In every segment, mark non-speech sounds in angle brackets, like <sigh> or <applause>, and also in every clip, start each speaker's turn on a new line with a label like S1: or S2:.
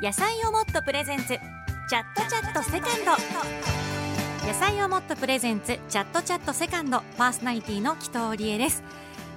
S1: 野菜をもっとプレゼンツ。チャットチャットセカンド。野菜をもっとプレゼンツ。チャットチャットセカンド。パーソナリティの紀藤理恵です。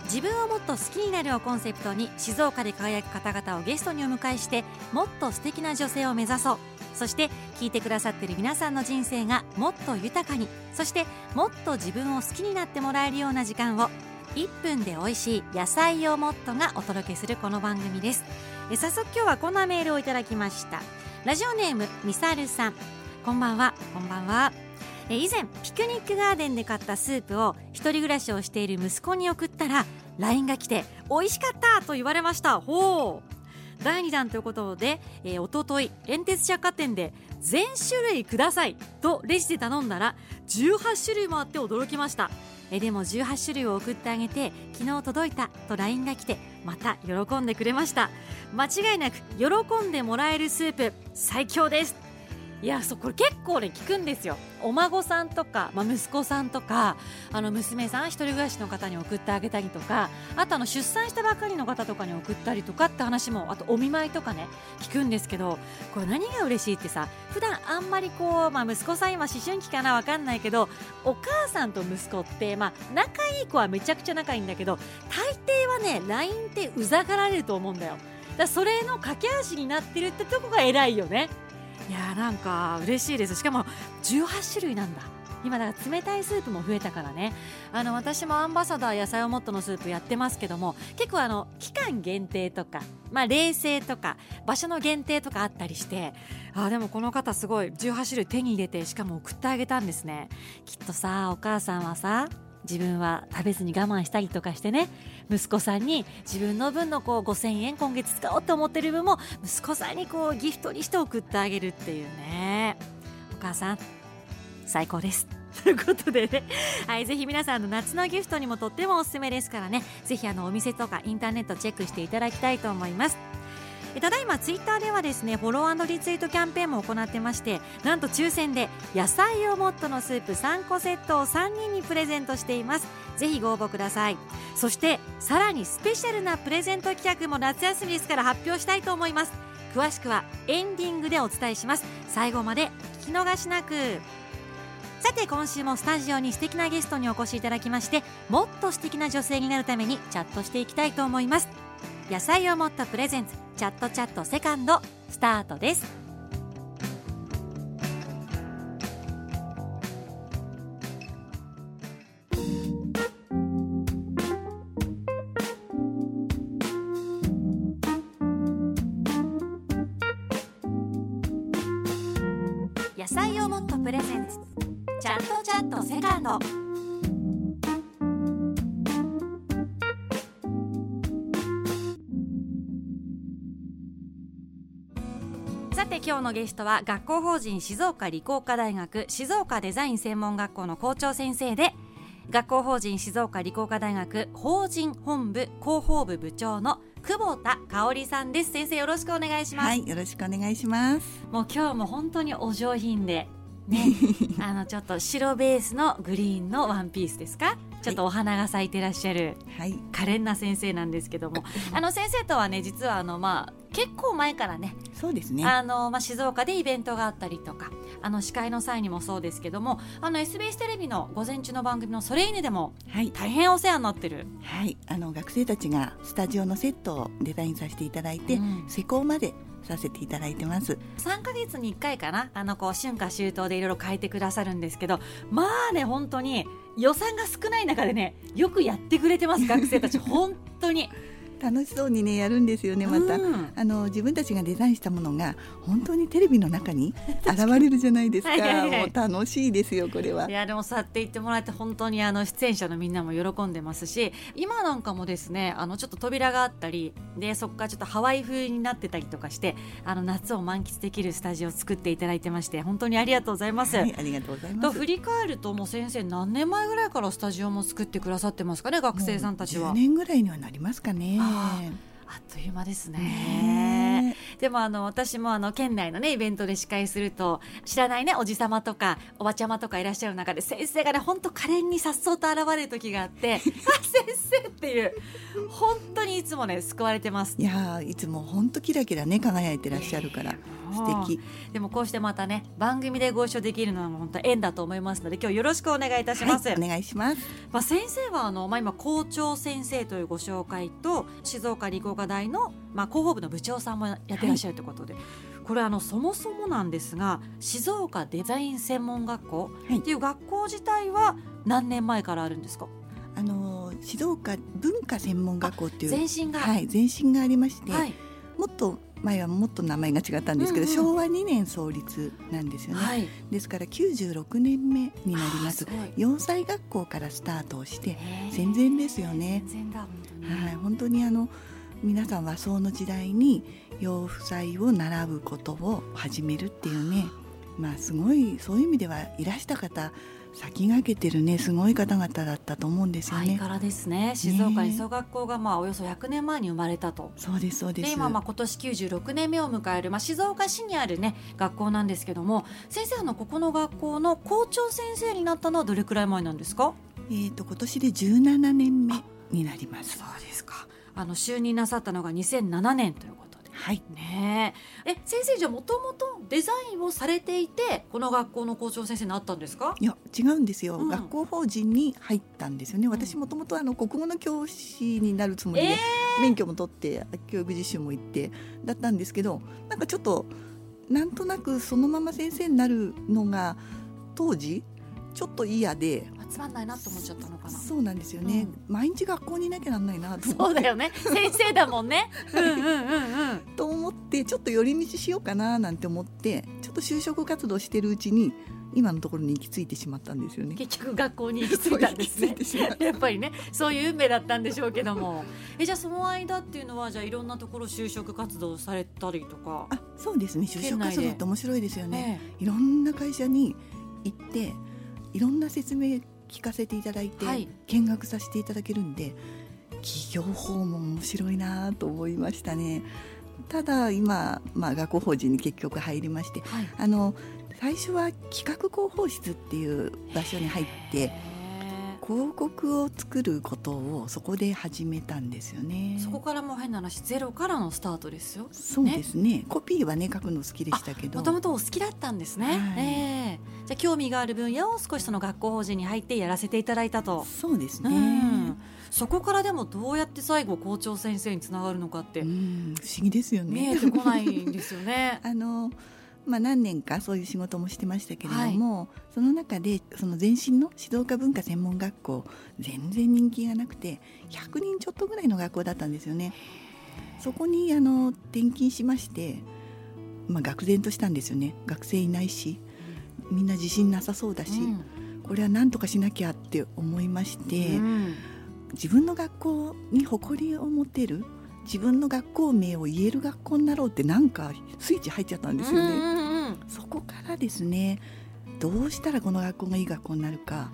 S1: 自分をもっと好きになるをコンセプトに静岡で輝く方々をゲストにお迎えしてもっと素敵な女性を目指そう。そして聞いてくださっている皆さんの人生がもっと豊かに。そしてもっと自分を好きになってもらえるような時間を。1分で美味しい野菜をもっとがお届けするこの番組です。え早速今日はこんなメールをいただきました。ラジオネームみさるさん。こんばんは。こんばんは。え以前ピクニックガーデンで買ったスープを一人暮らしをしている息子に送ったら LINE が来て美味しかったと言われました。ほう。第2弾ということで、えー、おととい煙鉄百貨店で全種類くださいとレジで頼んだら18種類もあって驚きました。えでも18種類を送ってあげて昨日届いたと LINE が来てまた喜んでくれました。間違いなく喜んでもらえるスープ最強です。いやそうこれ結構ね聞くんですよ。お孫さんとか、まあ、息子さんとかあの娘さん一人暮らしの方に送ってあげたりとかあとあの出産したばかりの方とかに送ったりとかって話もあとお見舞いとかね聞くんですけどこれ何が嬉しいってさ普段あんまりこう、まあ、息子さん今思春期かな分かんないけどお母さんと息子って、まあ、仲いい子はめちゃくちゃ仲いいんだけど大抵はね LINE ってうざがられると思うんだよ。だそれの駆け足になってるってとこが偉いよね。いやなんか嬉しいです。しかも18種類なんだ。今だから冷たいスープも増えたからね。あの私もアンバサダー野菜をもっとのスープやってますけども結構あの期間限定とか、まあ、冷製とか場所の限定とかあったりしてあでもこの方すごい18種類手に入れてしかも送ってあげたんですね。きっとさお母さんはさ自分は食べずに我慢したりとかしてね息子さんに自分の分のこう5000円今月使おうと思ってる分も息子さんにこうギフトにして送ってあげるっていうね。お母さん最高です。<laughs> ということでね、はい、ぜひ皆さんの夏のギフトにもとってもおすすめですからね。ぜひあのお店とかインターネットチェックしていただきたいと思います。ただいまツイッターではですねフォローリツイートキャンペーンも行ってましてなんと抽選で野菜をもっとのスープ3個セットを3人にプレゼントしています。ぜひご応募ください。そしてさらにスペシャルなプレゼント企画も夏休みですから発表したいと思います。詳しくはエンディングでお伝えします。最後まで聞き逃しなく。さて今週もスタジオに素敵なゲストにお越しいただきましてもっと素敵な女性になるためにチャットしていきたいと思います。野菜をもっとプレゼンツチャットチャットセカンドスタートです。日のゲストは学校法人静岡理工科大学静岡デザイン専門学校の校長先生で学校法人静岡理工科大学法人本部広報部部長の久保田香織さんです。先生よろしくお願いします。
S2: はいよろしくお願いします。
S1: もう今日も本当にお上品でね <laughs> あのちょっと白ベースのグリーンのワンピースですか？ちょっとお花が咲いてらっしゃる、はい、可憐な先生なんですけども、あの先生とはね実はあのまあ結構前からね
S2: そうですね。
S1: あの、まあ、静岡でイベントがあったりとかあの司会の際にもそうですけどもあの SBS テレビの午前中の番組の「ソレイネ」でも、はい、大変お世話になってる、
S2: はい。あの学生たちがスタジオのセットをデザインさせていただいて、うん、施工までさせていただいてます。
S1: 3か月に1回かな？あのこう春夏秋冬でいろいろ変えてくださるんですけどまあね本当に予算が少ない中でねよくやってくれてます学生たち。本当に。
S2: 楽しそうにねやるんですよねまた、うん、あの自分たちがデザインしたものが本当にテレビの中に <laughs> 現れるじゃないですか。もう楽しいですよこれは。
S1: いやでもそうやって言ってもらえて本当にあの出演者のみんなも喜んでますし今なんかもですねあのちょっと扉があったりでそこからちょっとハワイ風になってたりとかしてあの夏を満喫できるスタジオを作っていただいてまして本当にありがとうございます、は
S2: い、ありがとうございます。
S1: と振り返るともう先生何年前ぐらいからスタジオも作ってくださってますかね学生さんたちは。
S2: 10年ぐらいにはなりますかねね。
S1: あっという間ですね。でもあの私もあの県内のねイベントで司会すると知らないねおじさまとかおばちゃまとかいらっしゃる中で先生がね本当可憐にさっそうと現れる時があって <laughs> あ先生っていう本当にいつもね救われてます。
S2: いやいつも本当キラキラね輝いてらっしゃるから。素敵。
S1: でもこうしてまたね番組でご一緒できるのは本当縁だと思いますので今日よろしくお願いいたします、
S2: はい、お願いします。
S1: まあ先生はあのまあ今校長先生というご紹介と静岡理工科大のまあ広報部の部長さんもやってらっしゃるということで、はい、これあのそもそもなんですが静岡デザイン専門学校っていう学校自体は何年前からあるんですか、
S2: あの静岡文化専門学校っていう
S1: 前身が、
S2: はい、前身がありまして、はい、もっと前はもっと名前が違ったんですけど、うんうん、昭和2年創立なんですよね、はい、ですから96年目になります。洋裁学校からスタートをして戦前ですよね。はい本当にあの皆さん和装の時代に洋服祭を習うことを始めるっていうねまあすごいそういう意味ではいらした方先駆けてるねすごい方々だったと思うんですよね。
S1: からですね静岡理想学校がまあおよそ100年前に生まれたと。
S2: そうですそうです。
S1: 今まあ今年96年目を迎えるまあ静岡市にあるね学校なんですけども先生あのここの学校の校長先生になったのはどれくらい前なんですか？
S2: えっ、と今年で17年目になります。
S1: そうですか。あの就任なさったのが2007年という
S2: はい。
S1: ねえ。先生じゃもともとデザインをされていてこの学校の校長先生になったんですか？
S2: いや違うんですよ、うん、学校法人に入ったんですよね。私もともとあの国語の教師になるつもりで、免許も取って教育実習も行ってだったんですけどなんかちょっとなんとなくそのまま先生になるのが当時ちょっと嫌で
S1: つまんないなと思っちゃったのかな。
S2: そうなんですよね、うん、毎日学校にいなきゃなんないなと
S1: そうだよね。先生だもんね。<laughs> うんうんうんうん。
S2: と思ってちょっと寄り道しようかななんて思ってちょっと就職活動してるうちに今のところに行き着いてしまったんですよね。
S1: 結局学校に行き着いたんですね。やっぱりね。そういう運命だったんでしょうけども。えじゃあその間っていうのはじゃあいろんなところ就職活動されたりとか？
S2: あそうですね。就職活動って面白いですよね、ええ、いろんな会社に行っていろんな説明聞かせていただいて、はい、見学させていただけるんで企業訪問面白いなと思いましたね。ただ今、まあ、学校法人に結局入りまして、はい、あの最初は企画広報室っていう場所に入って広告を作ることをそこで始めたんですよね。
S1: そこからもう変な話ゼロからのスタートですよ。
S2: そうですね、ね、コピーはね書くの好きでしたけど。
S1: もともとお好きだったんですね、はい、えー、じゃあ興味がある分野を少しその学校法人に入ってやらせていただいたと。
S2: そうですね、うん。
S1: そこからでもどうやって最後校長先生につながるのかって。不
S2: 思議ですよね。
S1: 見えてこないんですよね。<laughs>
S2: あのまあ、何年かそういう仕事もしてましたけれども、はい、その中でその前身の静岡文化専門学校全然人気がなくて100人ちょっとぐらいの学校だったんですよね。そこにあの転勤しまして、まあ、愕然としたんですよね。学生いないしみんな自信なさそうだし、うん、これは何とかしなきゃって思いまして、うん、自分の学校に誇りを持てる自分の学校名を言える学校になろうってなんかスイッチ入っちゃったんですよね。うんうんうん、そこからですねどうしたらこの学校がいい学校になるか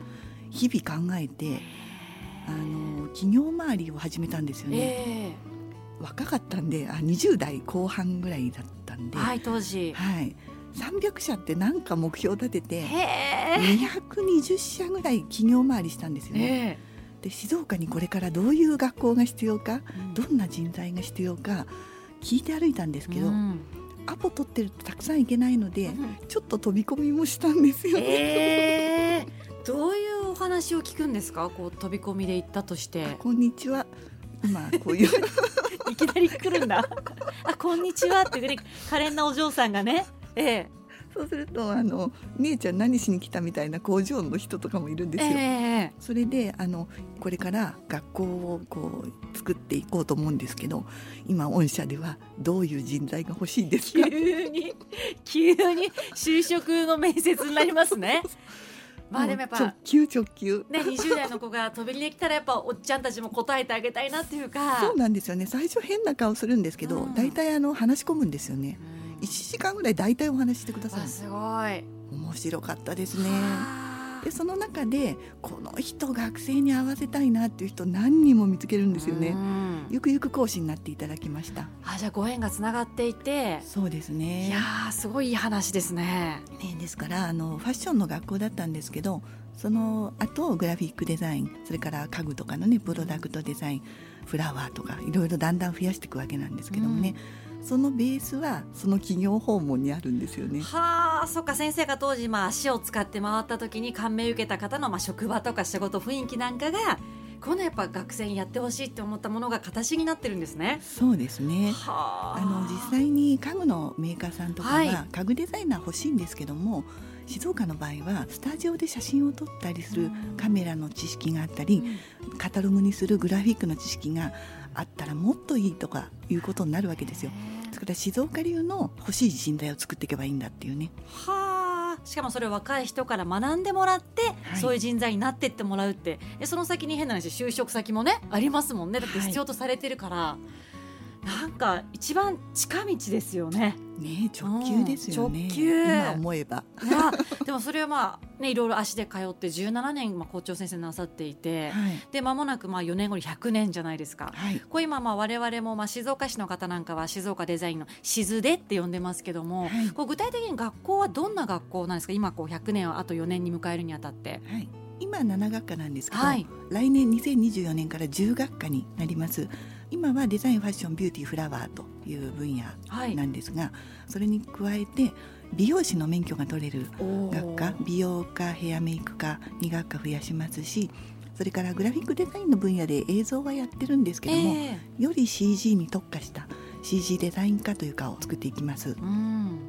S2: 日々考えてあの企業周りを始めたんですよね。えー、若かったんであ20代後半ぐらいだったんで、
S1: はい当時。
S2: はい。300社って何か目標を立てて220社ぐらい企業回りしたんですよね。えーで静岡にこれからどういう学校が必要か、うん、どんな人材が必要か聞いて歩いたんですけど、うん、アポ取ってるとたくさん行けないので、うん、ちょっと飛び込みもしたんですよ、
S1: えー、どういうお話を聞くんですか？こう飛び込みで行ったとして。
S2: こんにちは。今こういう。<laughs>
S1: いきなり来るんだ。あこんにちはってね可憐なお嬢さんがね。ええ
S2: そうするとあの姉ちゃん何しに来たみたいな工場の人とかもいるんですよ。えー、それであのこれから学校をこう作っていこうと思うんですけど今御社ではどういう人材が欲しいですか？
S1: 急に急に就職の面接になりますね。まあでもやっぱ
S2: 直球直球。
S1: ね20代の子が飛び入りできたらやっぱおっちゃんたちも答えてあげたいなっていうか。
S2: そうなんですよね。最初変な顔するんですけど、うん、大体あの話し込むんですよね。うん1時間ぐらい大体お話してください
S1: すごい。
S2: 面白かったですね。でその中でこの人学生に合わせたいなっていう人何人も見つけるんですよね。ゆくゆく講師になっていただきました。
S1: あじゃあご縁がつながっていて。
S2: そうですね。
S1: いやすごいいい話ですね。
S2: ねですからあのファッションの学校だったんですけどその後グラフィックデザインそれから家具とかのねプロダクトデザインフラワーとかいろいろだんだん増やしていくわけなんですけどもね、うん、そのベースはその企業訪問にあるんですよね。
S1: はあそっか先生が当時まあ足を使って回った時に感銘を受けた方のまあ職場とか仕事雰囲気なんかがこのやっぱ学生にやってほしいって思ったものが形になってるんですね。
S2: そうですね。あの実際に家具のメーカーさんとかは、家具デザイナー欲しいんですけども。静岡の場合はスタジオで写真を撮ったりするカメラの知識があったり、カタログにするグラフィックの知識があったらもっといいとかいうことになるわけですよ。だから静岡流の欲しい人材を作っていけばいいんだっていうね。
S1: はあ。しかもそれを若い人から学んでもらって、はい、そういう人材になっていってもらうってその先に変な話就職先もねありますもんねだって必要とされてるから、はい、なんか一番近道ですよね。
S2: ね直球ですよね、
S1: 直球。
S2: 今思えば。
S1: いやでもそれはまあねいろいろ足で通って17年まあ校長先生なさっていて、はい、で間もなくまあ4年後に100年じゃないですか、はい、こう今まあ我々もまあ静岡市の方なんかは静岡デザインの静でって呼んでますけども、はい、こう具体的に学校はどんな学校なんですか？今こう100年をあと4年に迎えるにあたって。
S2: はい。今7学科なんですけど、はい、来年2024年から10学科になります今はデザインファッションビューティーフラワーという分野なんですが、はい、それに加えて美容師の免許が取れる学科美容科ヘアメイク科2学科増やしますしそれからグラフィックデザインの分野で映像はやってるんですけども、えー、より CG に特化した CG デザイン科という科を作っていきます。
S1: うん。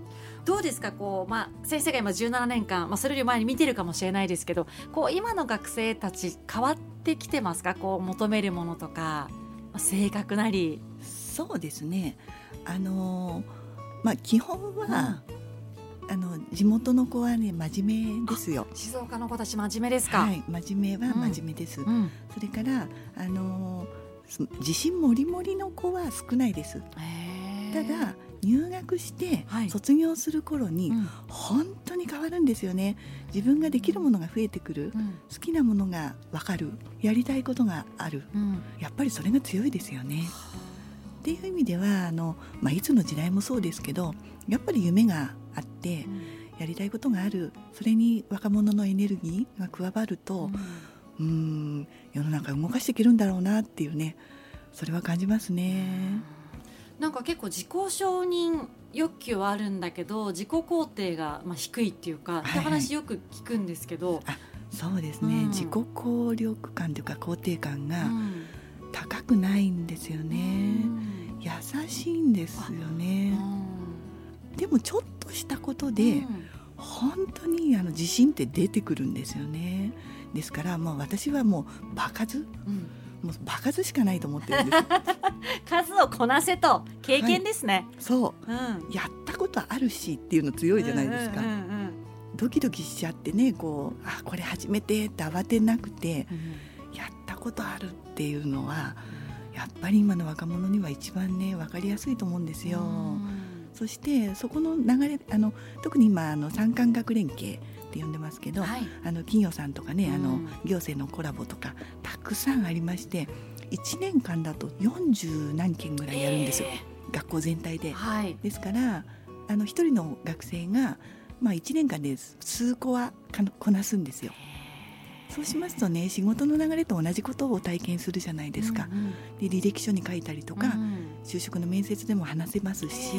S1: どうですか？こう、まあ、先生が今17年間、まあ、それより前に見てるかもしれないですけどこう今の学生たち変わってきてますか？こう求めるものとか。性格なり。
S2: そうですね。あのまあ基本は、うん、あの地元の子はね真面目ですよ。
S1: 静岡の子たち真面目ですか。
S2: はい真面目は真面目です、うん、それからあの自信もりもりの子は少ないです。ただ入学して卒業する頃に本当に変わるんですよね。自分ができるものが増えてくる、うん、好きなものが分かる。やりたいことがある、うん、やっぱりそれが強いですよね。っていう意味ではあの、まあ、いつの時代もそうですけどやっぱり夢があって、やりたいことがある。それに若者のエネルギーが加わると、うん、ん世の中動かしていけるんだろうなっていうねそれは感じますね。
S1: なんか結構自己承認欲求はあるんだけど自己肯定がまあ低いっていうか、はいはい、って話よく聞くんですけど。
S2: そうですね、うん、自己効力感というか肯定感が高くないんですよね、うん、優しいんですよね、うん、でもちょっとしたことで、本当にあの自信って出てくるんですよね。ですからもう私はもう場数、うんもう場数しかないと思ってるんです。
S1: 数をこなせと経験ですね、
S2: はい、そう、うん、やったことあるしっていうの強いじゃないですか、うんうんうんうん、ドキドキしちゃってねこうあこれ初めてって慌てなくて、うん、やったことあるっていうのはやっぱり今の若者には一番ね分かりやすいと思うんですよ。そしてそこの流れあの特に今あの産官学連携って呼んでますけど、はい、あの企業さんとかね、うん、あの行政のコラボとかたくさんありまして1年間だと40何件ぐらいやるんですよ、えー、学校全体で。はい、ですからあの1人の学生が、まあ、1年間で数個はこなすんですよ。そうしますとね仕事の流れと同じことを体験するじゃないですか。うんうん、で履歴書に書いたりとか、うん、就職の面接でも話せますし。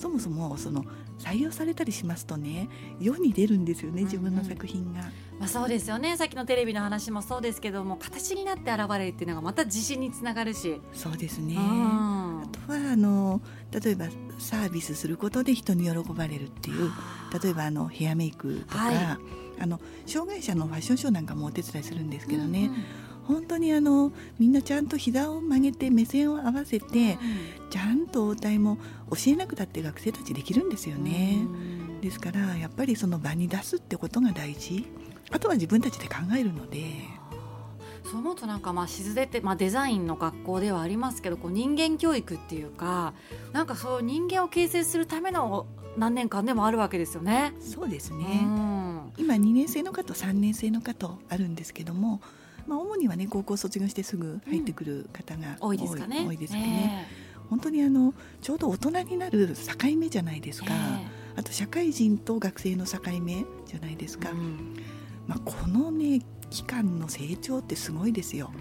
S2: そもそもその採用されたりしますとね世に出るんですよね自分の作品が。うんうん、
S1: まあ、そうですよね。さっきのテレビの話もそうですけども形になって現れるっていうのがまた自信につながるし。
S2: そうですね、あとはあの例えばサービスすることで人に喜ばれるっていう例えばあのヘアメイクとか、はい、あの障害者のファッションショーなんかもお手伝いするんですけどね、うんうん本当にあのみんなちゃんと膝を曲げて目線を合わせて、ちゃんと応対も教えなくたって学生たちできるんですよね。ですからやっぱりその場に出すってことが大事あとは自分たちで考えるので。
S1: そう思うとなんかまあ静でって、まあ、デザインの学校ではありますけどこう人間教育っていうかなんかそう人間を形成するための何年間でもあるわけですよね。
S2: そうですね、うん今2年生の科と3年生の科とあるんですけども、まあ、主にはね高校卒業してすぐ入ってくる方が
S1: 多いですかね。
S2: 多いですかね。本当にあのちょうど大人になる境目じゃないですか、あと社会人と学生の境目じゃないですか、うん、まあ、このね期間の成長ってすごいですよ。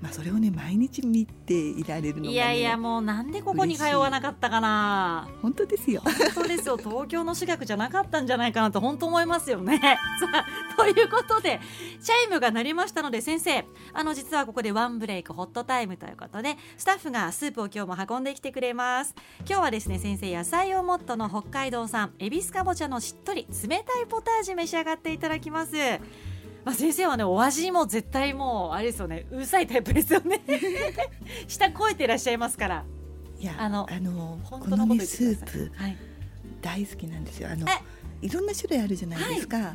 S2: まあ、それをね毎日見ていられるのが、ね、
S1: いやいやもうなんでここに通わなかったかな。
S2: 本当ですよ。
S1: 本当ですよ。東京の私学じゃなかったんじゃないかなと本当思いますよね。<laughs> さあということでチャイムが鳴りましたので先生あの実はここでワンブレイクホットタイムということでスタッフがスープを今日も運んできてくれます。今日はですね先生野菜を MOTTO の北海道産エビスかぼちゃのしっとり冷たいポタージュ召し上がっていただきますまあ、先生はねお味も絶対もうあれですよねうるさいタイプですよね。<laughs> 下超えていらっしゃいますから。
S2: いやあのあの本当のね、スープ、はい、大好きなんですよ。あのいろんな種類あるじゃないですか、はい、あ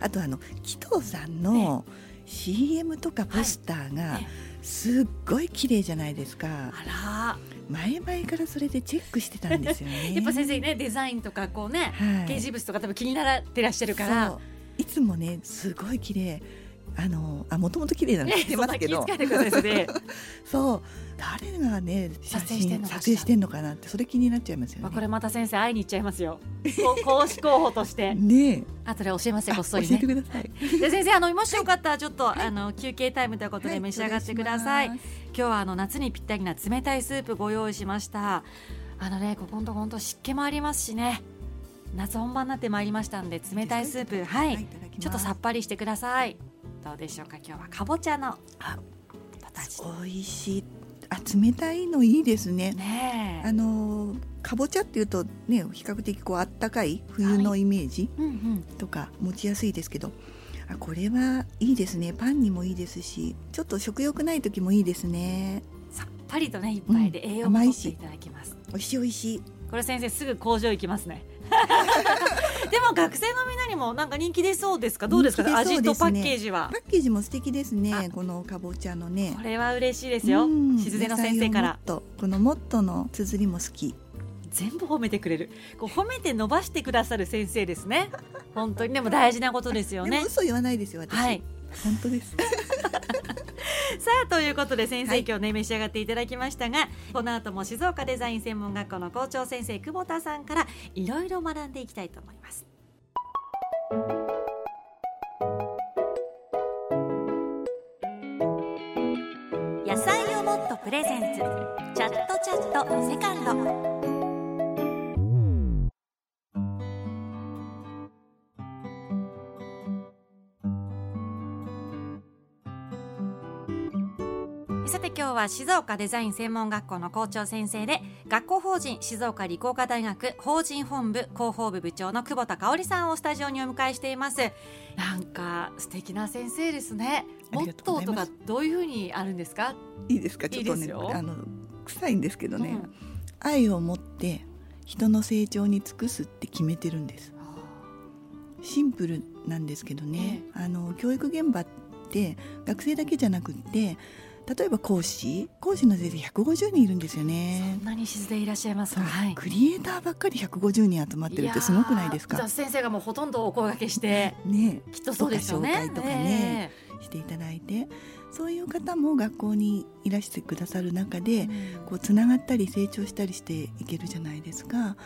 S2: あとあの紀藤さんの CM とかポスターがすっごい綺麗じゃないですか、あら。前々からそれでチェックしてたんですよね。<laughs>
S1: やっぱ先生ねデザインとかこうね、はい、掲示物とか多分気になってらっしゃるから
S2: いつもねすごい綺麗あのあもともと綺麗なんて言ってますけど、そ <laughs> う誰がね写真撮影してんのかなってそれ気になっちゃいますよね。
S1: これまた先生会いに行っちゃいますよ。公式 <laughs> 候補として。
S2: ね
S1: あとで教えますよこっそり、
S2: ね、教えてください。
S1: で先生あのもしよかったらちょっと、はい、あの休憩タイムということで召し上がってください。はい、今日はあの夏にぴったりな冷たいスープご用意しました。あのねここのとこ本当湿気もありますしね。夏本番になってまいりましたんで冷たいスープはい、ちょっとさっぱりしてください。どうでしょうか？今日はかぼちゃの。
S2: 美味しい。あ冷たいのいいですね。ねあのかぼちゃっていうとね比較的こうあったかい冬のイメージとか持ちやすいですけど、あこれはいいですね。パンにもいいですしちょっと食欲ない時もいいですね。
S1: さっぱりとねいっぱいで栄養も取っていただきます、
S2: うん、美味しい美味しい。
S1: これ先生すぐ工場行きますね <laughs> でも学生のみんなにもなんか人気出そうですか？どうですか、ね、味とパッケージは。
S2: パッケージも素敵ですね。このかぼちゃのね。
S1: これは嬉しいですよ。しずねの先生から。
S2: このモットの綴りも好き。
S1: 全部褒めてくれる。こう褒めて伸ばしてくださる先生ですね。本当に。でも大事なことですよね。
S2: 嘘言わないですよ私、はい、本当です <laughs> <laughs>
S1: さあということで先生、はい、今日ね召し上がっていただきましたがこの後も静岡デザイン専門学校の校長先生久保田さんからいろいろ学んでいきたいと思います。野菜をもっとプレゼンツチャットチャットセカは静岡デザイン専門学校の校長先生で学校法人静岡理工科大学法人本部広報部部長の久保田香織さんをスタジオにお迎えしています。なんか素敵な先生ですね。モットーとかどういうふうにあるんですか？
S2: いいですか？ちょっとねあの臭いんですけどね、うん、愛を持って人の成長に尽くすって決めてるんです。シンプルなんですけどね、ええ、あの教育現場って学生だけじゃなくって例えば講師講師の先生150人いるんですよね。
S1: そんなに静でいらっしゃいますか、
S2: はい、クリエイターばっかり150人集まってるってすごくないですか？
S1: 先生がもうほとんどお声掛けして
S2: ね。
S1: きっとそうですよね。
S2: 紹介とかね、えー、していただいて。そういう方も学校にいらしてくださる中で、うん、こうつながったり成長したりしていけるじゃないですか。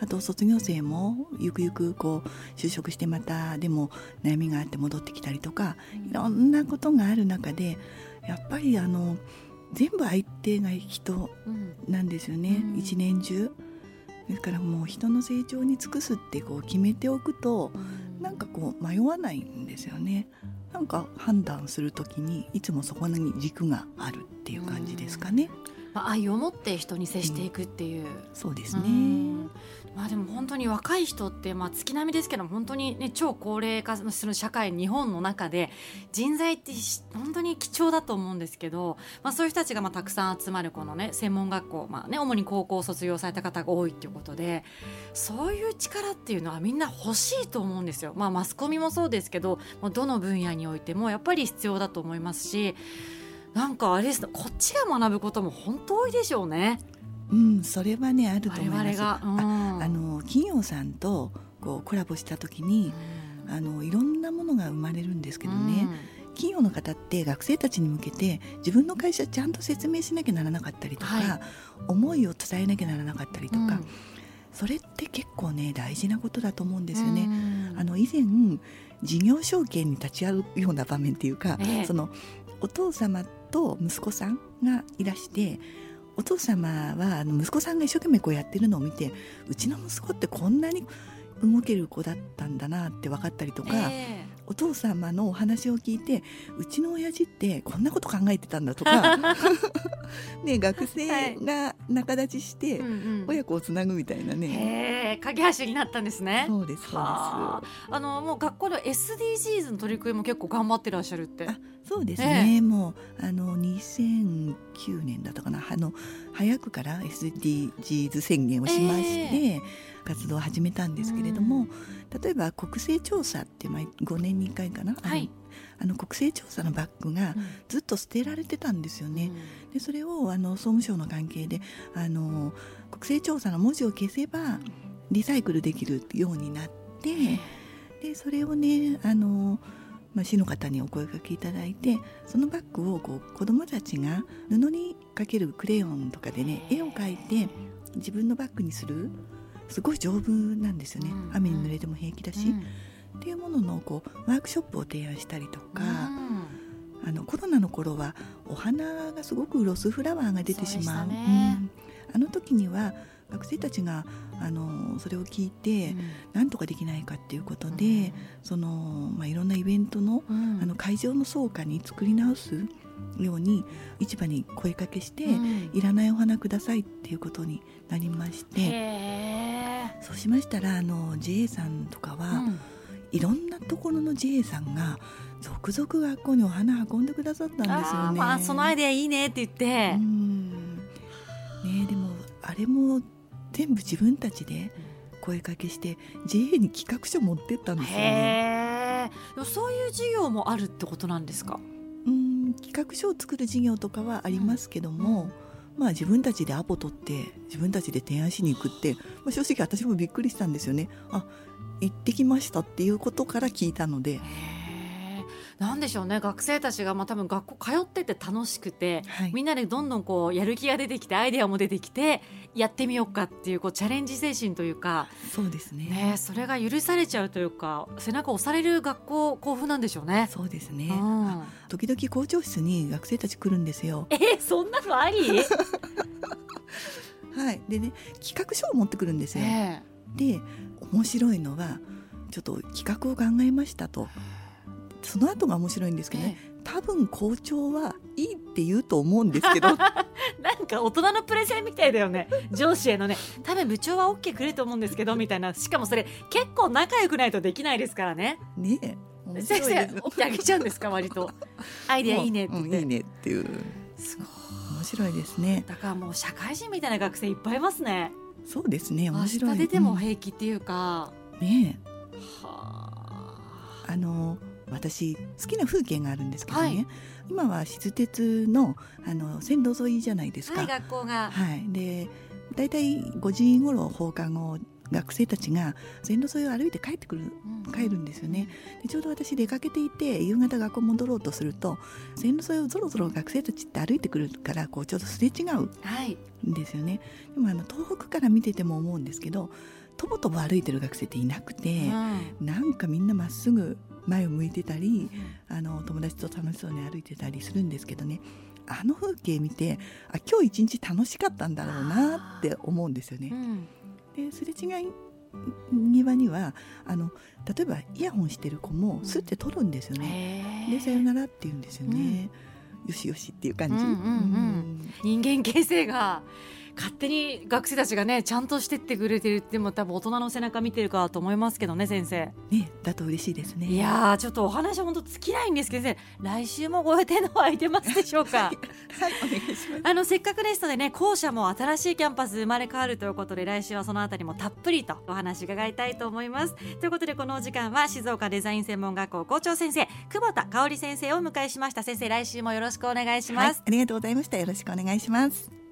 S2: あと卒業生もゆくゆくこう就職してまたでも悩みがあって戻ってきたりとかいろんなことがある中でやっぱりあの全部相手が人なんですよね、うん、一年中。ですからもう人の成長に尽くすってこう決めておくと、うん、なんかこう迷わないんですよね。なんか判断するときにいつもそこに軸があるっていう感じですかね。
S1: まあ、愛を持って人に接していくっていう、うん、
S2: そうですね。
S1: まあでも本当に若い人ってまあ月並みですけど本当にね超高齢化する社会日本の中で人材って本当に貴重だと思うんですけど、まあ、そういう人たちがまあたくさん集まるこのね専門学校、まあね、主に高校を卒業された方が多いっていうことでそういう力っていうのはみんな欲しいと思うんですよ。まあ、マスコミもそうですけどどの分野においてもやっぱり必要だと思いますしなんかあれですこっちが学ぶことも本当多いでしょうね。
S2: うん、それはねあると思います。
S1: 我々が、
S2: うん、あの企業さんとこうコラボした時に、あのいろんなものが生まれるんですけどね、企業の方って学生たちに向けて自分の会社ちゃんと説明しなきゃならなかったりとか、はい、思いを伝えなきゃならなかったりとか、うん、それって結構ね大事なことだと思うんですよね。あの以前事業承継に立ち会うような場面っていうか、え。そのお父様と息子さんがいらしてお父様は息子さんが一生懸命こうやってるのを見てうちの息子ってこんなに動ける子だったんだなって分かったりとか、えー、お父様のお話を聞いてうちの親父ってこんなこと考えてたんだとか <laughs> ね学生が仲立ちして親子をつなぐみたいなね、
S1: はい、架け橋になったんですね。
S2: そうですそうです。あ。
S1: のもう学校で SDGs の取り組みも結構頑張ってらっしゃるって
S2: そうですね、えー、もうあの2009年だったかな。あの早くから SDGs 宣言をしまして、えー活動を始めたんですけれども、例えば国勢調査って毎5年に1回かな、はい、あの国勢調査のバッグがずっと捨てられてたんですよね。うん、でそれをあの総務省の関係であの国勢調査の文字を消せばリサイクルできるようになってでそれをねあのまあ、市の方にお声かけいただいてそのバッグをこう子どもたちが布にかけるクレヨンとかでね絵を描いて自分のバッグにするすごい丈夫なんですよね、うん、雨に濡れても平気だし、うん、っていうもののこうワークショップを提案したりとか、あのコロナの頃はお花がすごくロスフラワーが出てしまう、ね、あの時には学生たちがあのそれを聞いて、何、うん、とかできないかっていうことで、うん、そのまあ、いろんなイベントのうん、あの会場の倉庫に作り直すように市場に声かけして、いらないお花くださいっていうことになりまして。そうしましたらあの JA さんとかは、うん、いろんなところの JA さんが続々学校にお花運んでくださったんですよね。
S1: まあ、そのアイデアいいねって言って。
S2: ねでもあれも全部自分たちで声かけして JA に企画書持ってったんですよね。
S1: そういう事業もあるってことなんですか？
S2: うん企画書を作る事業とかはありますけども。うんまあ、自分たちでアポ取って自分たちで提案しに行くって、まあ、正直私もびっくりしたんですよね。あ行ってきましたっていうことから聞いたので。
S1: なんでしょうね学生たちがまあ多分学校通ってて楽しくて、はい、みんなでどんどんこうやる気が出てきてアイデアも出てきてやってみようかっていうこうチャレンジ精神というか
S2: そうですね
S1: ねそれが許されちゃうというか背中押される学校校風なんでしょうね。
S2: そうですね、うん、時々校長室に学生たち来るんですよ。
S1: えー、そんなのあり？<laughs>
S2: はいでね企画書を持ってくるんですよ。えー、で面白いのはちょっと企画を考えましたと。その後が面白いんですけどね、え多分校長はいいって言うと思うんですけど。<laughs> なんか
S1: 大人のプレゼンみたいだよね。上司へのね。多分部長は OK くれると思うんですけどみたいな。しかもそれ結構仲良くないとできないですからね。
S2: ね
S1: え。先生 OK あげちゃうんですか割と。アイデアいいねって。
S2: うん、いいねっていう。すごい面白いですね。
S1: だからもう社会人みたいな学生いっぱいいますね。
S2: そうですね。面白
S1: い。明日出ても平気っていうか、
S2: うん、ねえ。はあ。あの私好きな風景があるんですけどね、はい、今は静鉄のあの線路沿いじゃないですか。
S1: はい、学校が、
S2: はい、で大体5時頃放課後学生たちが線路沿いを歩いて帰ってくる、うん、帰るんですよね。でちょうど私出かけていて夕方学校戻ろうとすると線路沿いをぞろぞろ学生たちって歩いてくるからこうちょっとすれ違うんですよね、はい、でもあの東北から見てても思うんですけどとぼとぼ歩いてる学生っていなくて、うん、なんかみんなまっすぐ前を向いてたり、うん、あの友達と楽しそうに歩いてたりするんですけどねあの風景見てあ今日一日楽しかったんだろうなって思うんですよね。うん、ですれ違い庭にはあの例えばイヤホンしてる子もすって取るんですよね。でさよならって言うんですよね。よしよしっていう感じ。うんうんうん、
S1: 人間形成が勝手に学生たちがねちゃんとしてってくれてるっても多分大人の背中見てるかと思いますけどね先生。
S2: ねだと嬉しいですね。
S1: いやちょっとお話は本当尽きないんですけど先生来週もご予定の空いてますでしょうか？<laughs> はい、
S2: お願いします。
S1: あのせっかくですのでね校舎も新しいキャンパス生まれ変わるということで来週はそのあたりもたっぷりとお話伺いたいと思います。ということでこのお時間は静岡デザイン専門学校校長先生久保田香織先生をお迎えしました。先生来週もよろしくお願いします、はい、
S2: ありがとうございました。よろしくお願いします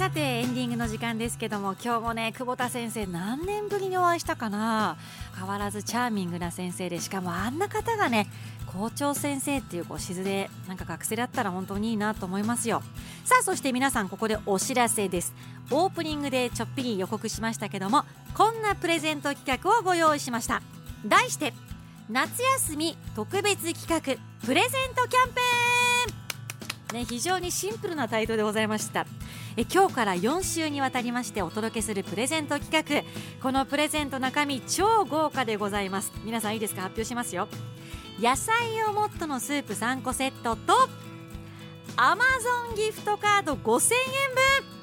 S1: さてエンディングの時間ですけども今日もね久保田先生何年ぶりにお会いしたかな？変わらずチャーミングな先生でしかもあんな方がね校長先生っていうこう静でなんか学生だったら本当にいいなと思いますよ。さあそして皆さんここでお知らせです。オープニングでちょっぴり予告しましたけどもこんなプレゼント企画をご用意しました。題して夏休み特別企画プレゼントキャンペーンね、非常にシンプルなタイトルでございました。え今日から4週にわたりましてお届けするプレゼント企画。このプレゼント中身超豪華でございます。皆さんいいですか？発表しますよ。野菜をもっとのスープ3個セットとアマゾンギフトカード5000円分。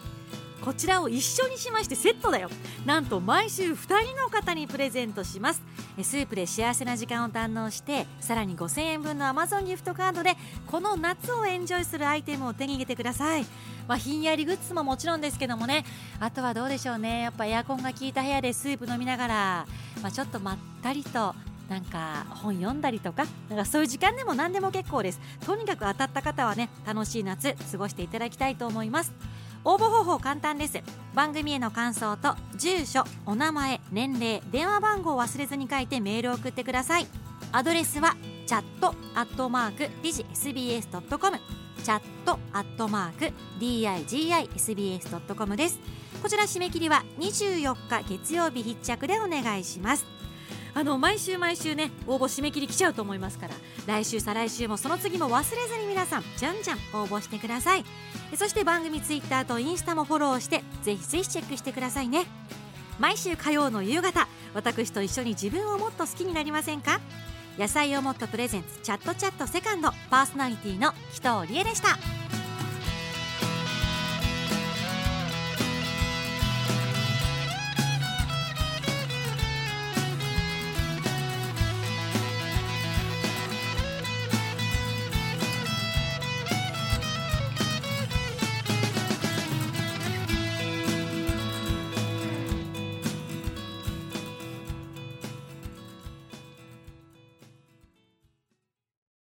S1: こちらを一緒にしましてセットだよ。なんと毎週2人の方にプレゼントします。スープで幸せな時間を堪能してさらに5000円分の Amazon ギフトカードでこの夏をエンジョイするアイテムを手に入れてください、まあ、ひんやりグッズももちろんですけどもね。あとはどうでしょうね。やっぱエアコンが効いた部屋でスープ飲みながら、まあ、ちょっとまったりとなんか本読んだりとかなんかそういう時間でも何でも結構です。とにかく当たった方はね楽しい夏過ごしていただきたいと思います。応募方法簡単です。番組への感想と住所お名前年齢電話番号を忘れずに書いてメールを送ってください。アドレスはチャットアットマークディジ SBS.com チャットアットマーク digisbs.com です。こちら締め切りは24日月曜日必着でお願いします。あの毎週毎週ね応募締め切り来ちゃうと思いますから来週再来週もその次も忘れずに皆さんじゃんじゃん応募してください。そして番組ツイッターとインスタもフォローしてぜひぜひチェックしてくださいね。毎週火曜の夕方私と一緒に自分をもっと好きになりませんか？野菜をもっとプレゼンツチャットチャットセカンドパーソナリティの紀藤理恵でした。